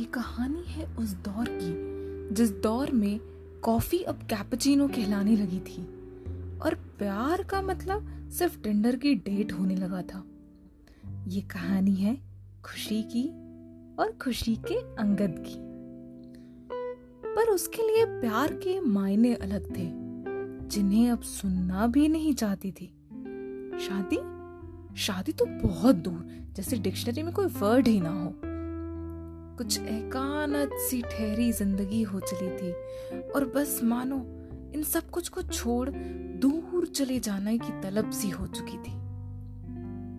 ये कहानी है उस दौर की, जिस दौर में कॉफ़ी अब कैपुचिनो कहलाने लगी थी। और प्यार का मतलब सिर्फ़ टेंडर की डेट होने लगा था। ये कहानी है खुशी की और खुशी के अंगद की। पर उसके लिए प्यार के मायने अलग थे, जिन्हें अब सुनना भी नहीं चाहती थी। शादी? शादी तो बहुत दूर, जैसे डिक्शनरी में कोई वर्ड ही ना हो। कुछ एकानत सी ठहरी ज़िंदगी हो चली थी। और बस मानो, इन सब कुछ को छोड़ दूर चले जाने की तलब सी हो चुकी थी।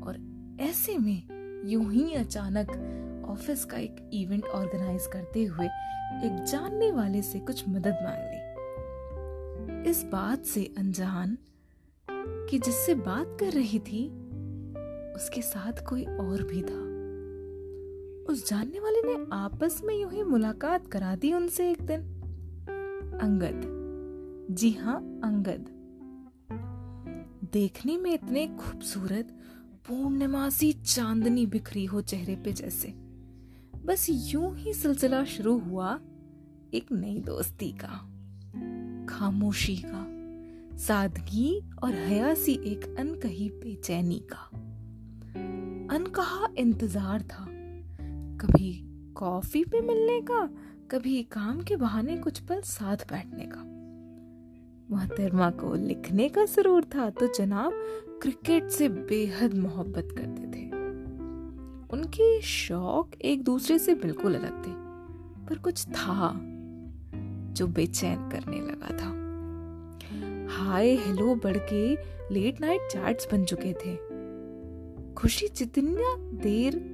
और ऐसे में यूँ ही अचानक ऑफ़िस का एक इवेंट ऑर्गेनाइज करते हुए एक जानने वाले से कुछ मदद मांग ली। इस बात से अनजान कि जिससे बात कर रही थी, उसके साथ कोई और भी था। उस जानने वाले ने आपस में यूँ ही मुलाकात करा दी उनसे एक दिन। अंगद। जी हाँ अंगद। देखने में इतने खूबसूरत, पूर्णिमासी चांदनी बिखरी हो चेहरे पे जैसे। बस यूँ ही सिलसिला शुरू हुआ एक नई दोस्ती का, खामोशी का, सादगी और हयासी एक अनकही बेचैनी का। अनकहा इंतज़ार था। कभी कॉफ़ी पे मिलने का, कभी काम के बहाने कुछ पल साथ बैठने का। मोहतरमा को लिखने का ज़रूर था तो जनाब क्रिकेट से बेहद मोहब्बत करते थे। उनके शौक एक दूसरे से बिल्कुल अलग थे, पर कुछ था जो बेचैन करने लगा था। हाय, हेलो बढ़ के लेट नाइट चैट्स बन चुके थे। खुशी जितना देर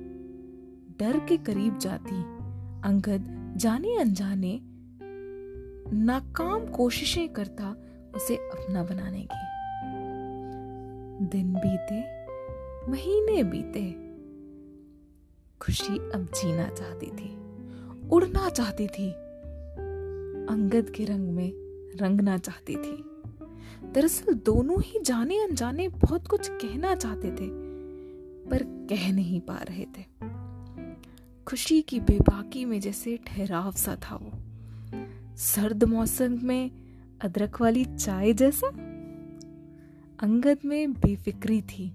डर के करीब जाती। अंगद जाने अनजाने नाकाम कोशिशें करता उसे अपना बनाने की। दिन बीते, महीने बीते। खुशी अब जीना चाहती थी, उड़ना चाहती थी। अंगद के रंग में रंगना चाहती थी। दरअसल दोनों ही जाने अनजाने बहुत कुछ कहना चाहते थे, पर कह नहीं पा रहे थे। खुशी की बेबाकी में जैसे ठहराव सा था वो। सर्द मौसम में अदरक वाली चाय जैसा? अंगद में बेफिक्री थी।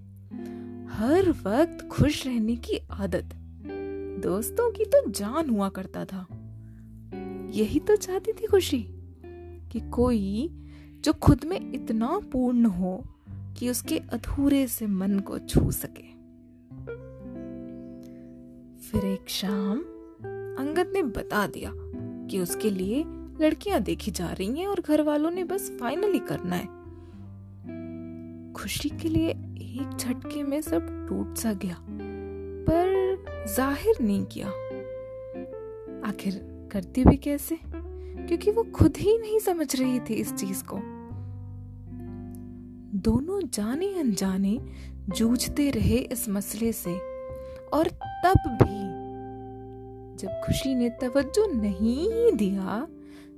हर वक्त खुश रहने की आदत। दोस्तों की तो जान हुआ करता था। यही तो चाहती थी खुशी कि कोई जो खुद में इतना पूर्ण हो कि उसके अधूरे से मन को छू सके। एक शाम अंगद ने बता दिया कि उसके लिए लड़कियाँ देखी जा रही हैं और घर वालों ने बस फाइनली करना है। खुशी के लिए एक झटके में सब टूट सा गया, पर ज़ाहिर नहीं किया। आखिर करती भी कैसे? क्योंकि वो खुद ही नहीं समझ रही थी इस चीज़ को। दोनों जाने अनजाने जूझते रहे इस मसले से और तब भी जब खुशी ने तवज्जो नहीं दिया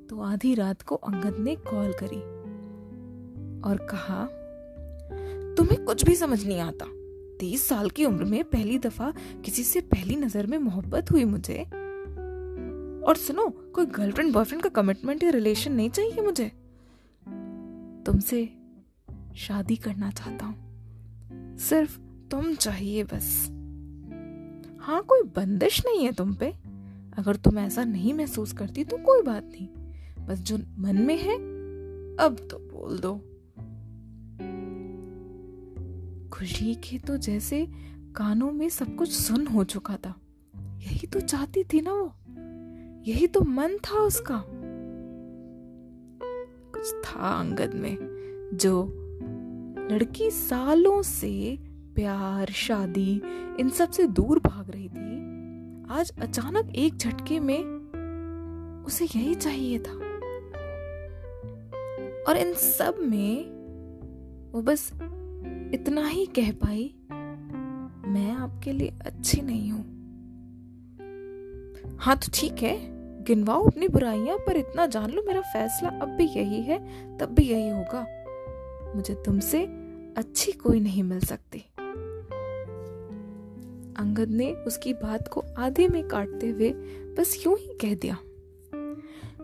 तो आधी रात को अंगद ने कॉल करी और कहा, तुम्हें कुछ भी समझ नहीं आता। तीस साल की उम्र में पहली दफ़ा किसी से पहली नज़र में मोहब्बत हुई मुझे। और सुनो, कोई गर्लफ्रेंड, बॉयफ्रेंड का कमिटमेंट या रिलेशन नहीं चाहिए मुझे। तुमसे शादी करना चाहता हूँ। सिर्फ़ तुम चाहिए बस। हाँ कोई बंदिश नहीं है तुम पे। अगर तुम ऐसा नहीं महसूस करती तो कोई बात नहीं। बस जो मन में है, अब तो बोल दो। खुशी के तो जैसे कानों में सब कुछ सुन हो चुका था। यही तो चाहती थी ना वो। यही तो मन था उसका। कुछ था अंगद में जो लड़की सालों से प्यार, शादी, इन सबसे दूर भाग रही थी। आज अचानक एक झटके में उसे यही चाहिए था। और इन सब में वो बस इतना ही कह पाई, मैं आपके लिए अच्छी नहीं हूँ। हाँ तो ठीक है, गिनवाओ अपनी बुराइयाँ, पर इतना जान लो मेरा फैसला अब भी यही है, तब भी यही होगा। मुझे तुमसे अच्छी कोई नहीं मिल सकती। अंगद ने उसकी बात को आधे में काटते हुए बस यूँ ही कह दिया।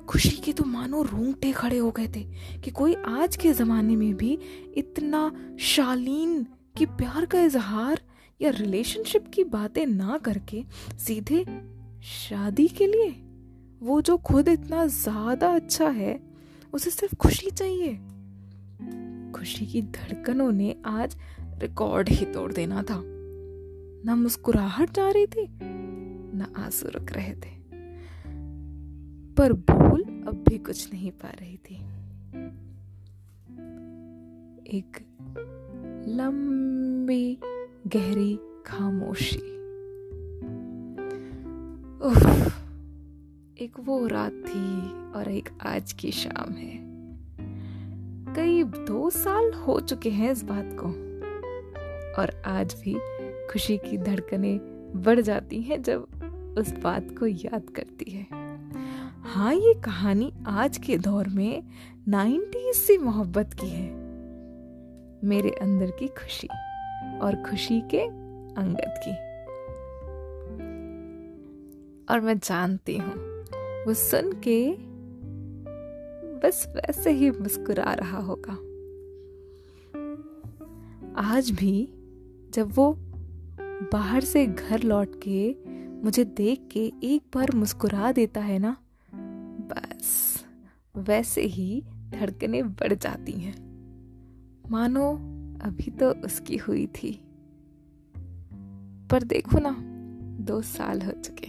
खुशी के तो मानो रोंगटे खड़े हो गए थे कि कोई आज के जमाने में भी इतना शालीन कि प्यार का इजहार या रिलेशनशिप की बातें ना करके सीधे शादी के लिए? वो जो खुद इतना ज़्यादा अच्छा है, उसे सिर्फ़ खुशी चाहिए। खुशी की धड़कनों ने आज रिकॉर्ड ही तोड़ देना था। ना मुस्कुराहट जा रही थी ना आँसू रुक रहे थे। पर बोल अब भी कुछ नहीं पा रही थी। एक लंबी गहरी खामोशी। उफ, एक वो रात थी और एक आज की शाम है। करीब दो साल हो चुके हैं इस बात को। और आज भी खुशी की धड़कनें बढ़ जाती हैं जब उस बात को याद करती है। हाँ ये कहानी आज के दौर में नाइन्टीज से मोहब्बत की है। मेरे अंदर की खुशी और खुशी के अंगद की। और मैं जानती हूँ, वो सुन के बस वैसे ही मुस्कुरा रहा होगा। आज भी जब वो बाहर से घर लौट के मुझे देख के एक बार मुस्कुरा देता है ना? बस, वैसे ही धड़कने बढ़ जाती हैं। मानो अभी तो उसकी हुई थी। पर देखो ना, दो साल हो चुके